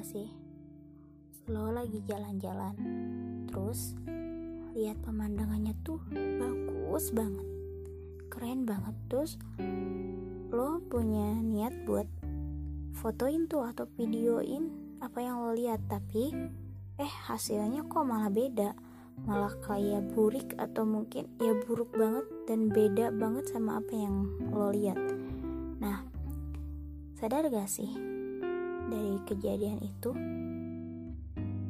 gak sih? Lo lagi jalan-jalan terus lihat pemandangannya tuh bagus banget keren banget. Terus lo punya niat buat fotoin tuh atau videoin apa yang lo lihat tapi eh hasilnya kok malah beda. Malah kayak burik atau mungkin ya buruk banget dan beda banget sama apa yang lo lihat. Nah sadar gak sih dari kejadian itu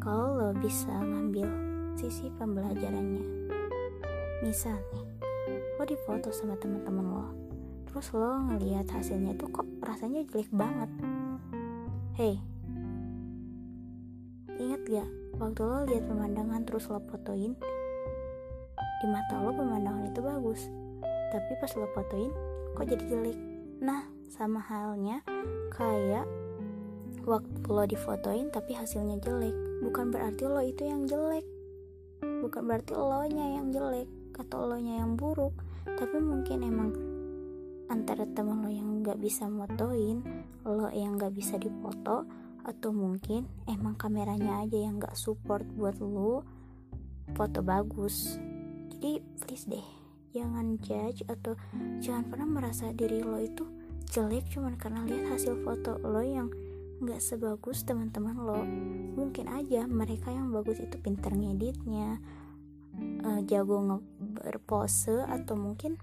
kalau lo bisa ngambil sisi pembelajarannya. Misal nih lo difoto sama teman-teman lo terus lo ngelihat hasilnya tuh kok rasanya jelek banget. Hey ingat gak waktu lo lihat pemandangan terus lo fotoin? Di mata lo pemandangan itu bagus tapi pas lo fotoin kok jadi jelek. Nah sama halnya kayak waktu lo difotoin tapi hasilnya jelek. Bukan berarti lo itu yang jelek. Bukan berarti lo nya yang jelek atau lo nya yang buruk. Tapi mungkin emang antara temen lo yang nggak bisa motoin lo yang nggak bisa difoto atau mungkin emang kameranya aja yang gak support buat lu foto bagus. Jadi please deh jangan judge atau jangan pernah merasa diri lo itu jelek cuman karena lihat hasil foto lo yang gak sebagus teman-teman lo. Mungkin aja mereka yang bagus itu pinter ngeditnya uh, jago berpose atau mungkin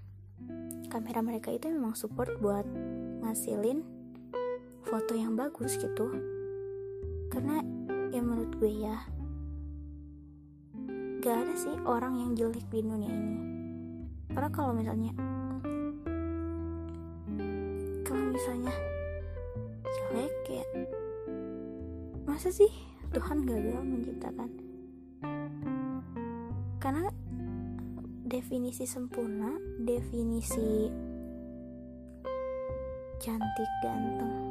kamera mereka itu memang support buat ngasilin foto yang bagus gitu. Karena ya menurut gue ya gak ada sih orang yang jelek di dunia ini. Karena kalau misalnya kalau misalnya jelek ya masa sih Tuhan gagal menciptakan? Karena definisi sempurna definisi cantik ganteng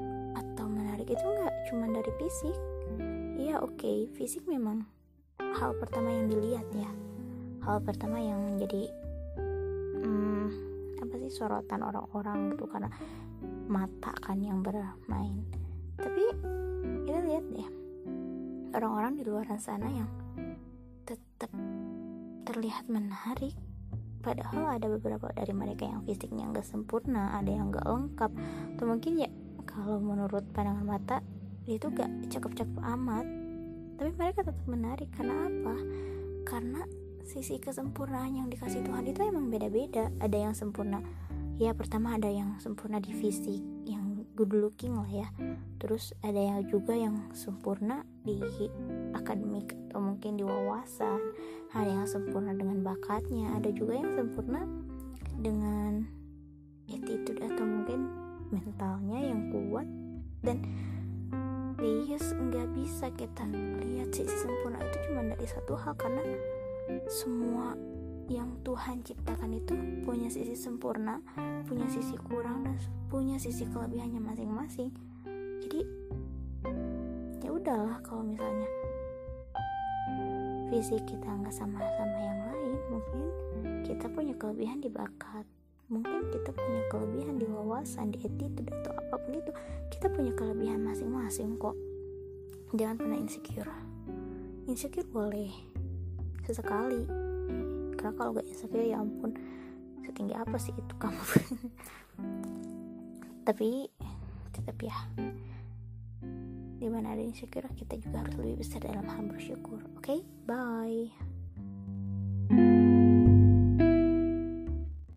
itu nggak cuma dari fisik. Ya oke okay, fisik memang hal pertama yang dilihat ya. Hal pertama yang jadi apa sih sorotan orang-orang gitu karena mata kan yang bermain. Tapi kita lihat deh orang-orang di luar sana yang tetap terlihat menarik. Padahal ada beberapa dari mereka yang fisiknya nggak sempurna ada yang nggak lengkap. Atau mungkin ya kalau menurut pandangan mata dia tuh gak cakep-cakep amat. Tapi mereka tetap menarik karena apa? Karena sisi kesempurnaan yang dikasih Tuhan itu emang beda-beda. Ada yang sempurna ya pertama ada yang sempurna di fisik yang good looking lah ya. Terus ada yang juga yang sempurna di akademik atau mungkin di wawasan. Ada yang sempurna dengan bakatnya ada juga yang sempurna dengan attitude atau mungkin mentalnya yang kuat. Dan please nggak bisa kita lihat sisi sempurna itu cuma dari satu hal karena semua yang Tuhan ciptakan itu punya sisi sempurna, punya sisi kurang dan punya sisi kelebihannya masing-masing. Jadi ya udahlah kalau misalnya fisik kita nggak sama-sama yang lain, mungkin kita punya kelebihan di bakat mungkin kita punya kelebihan di wawasan di attitude atau apa pun itu kita punya kelebihan masing-masing kok. Jangan pernah insecure. Insecure boleh sesekali. Karena kalau gak insecure ya ampun setinggi apa sih itu kamu? Tapi tetap ya. Di mana ada insecure kita juga harus lebih besar dalam hal bersyukur. Oke? Okay? bye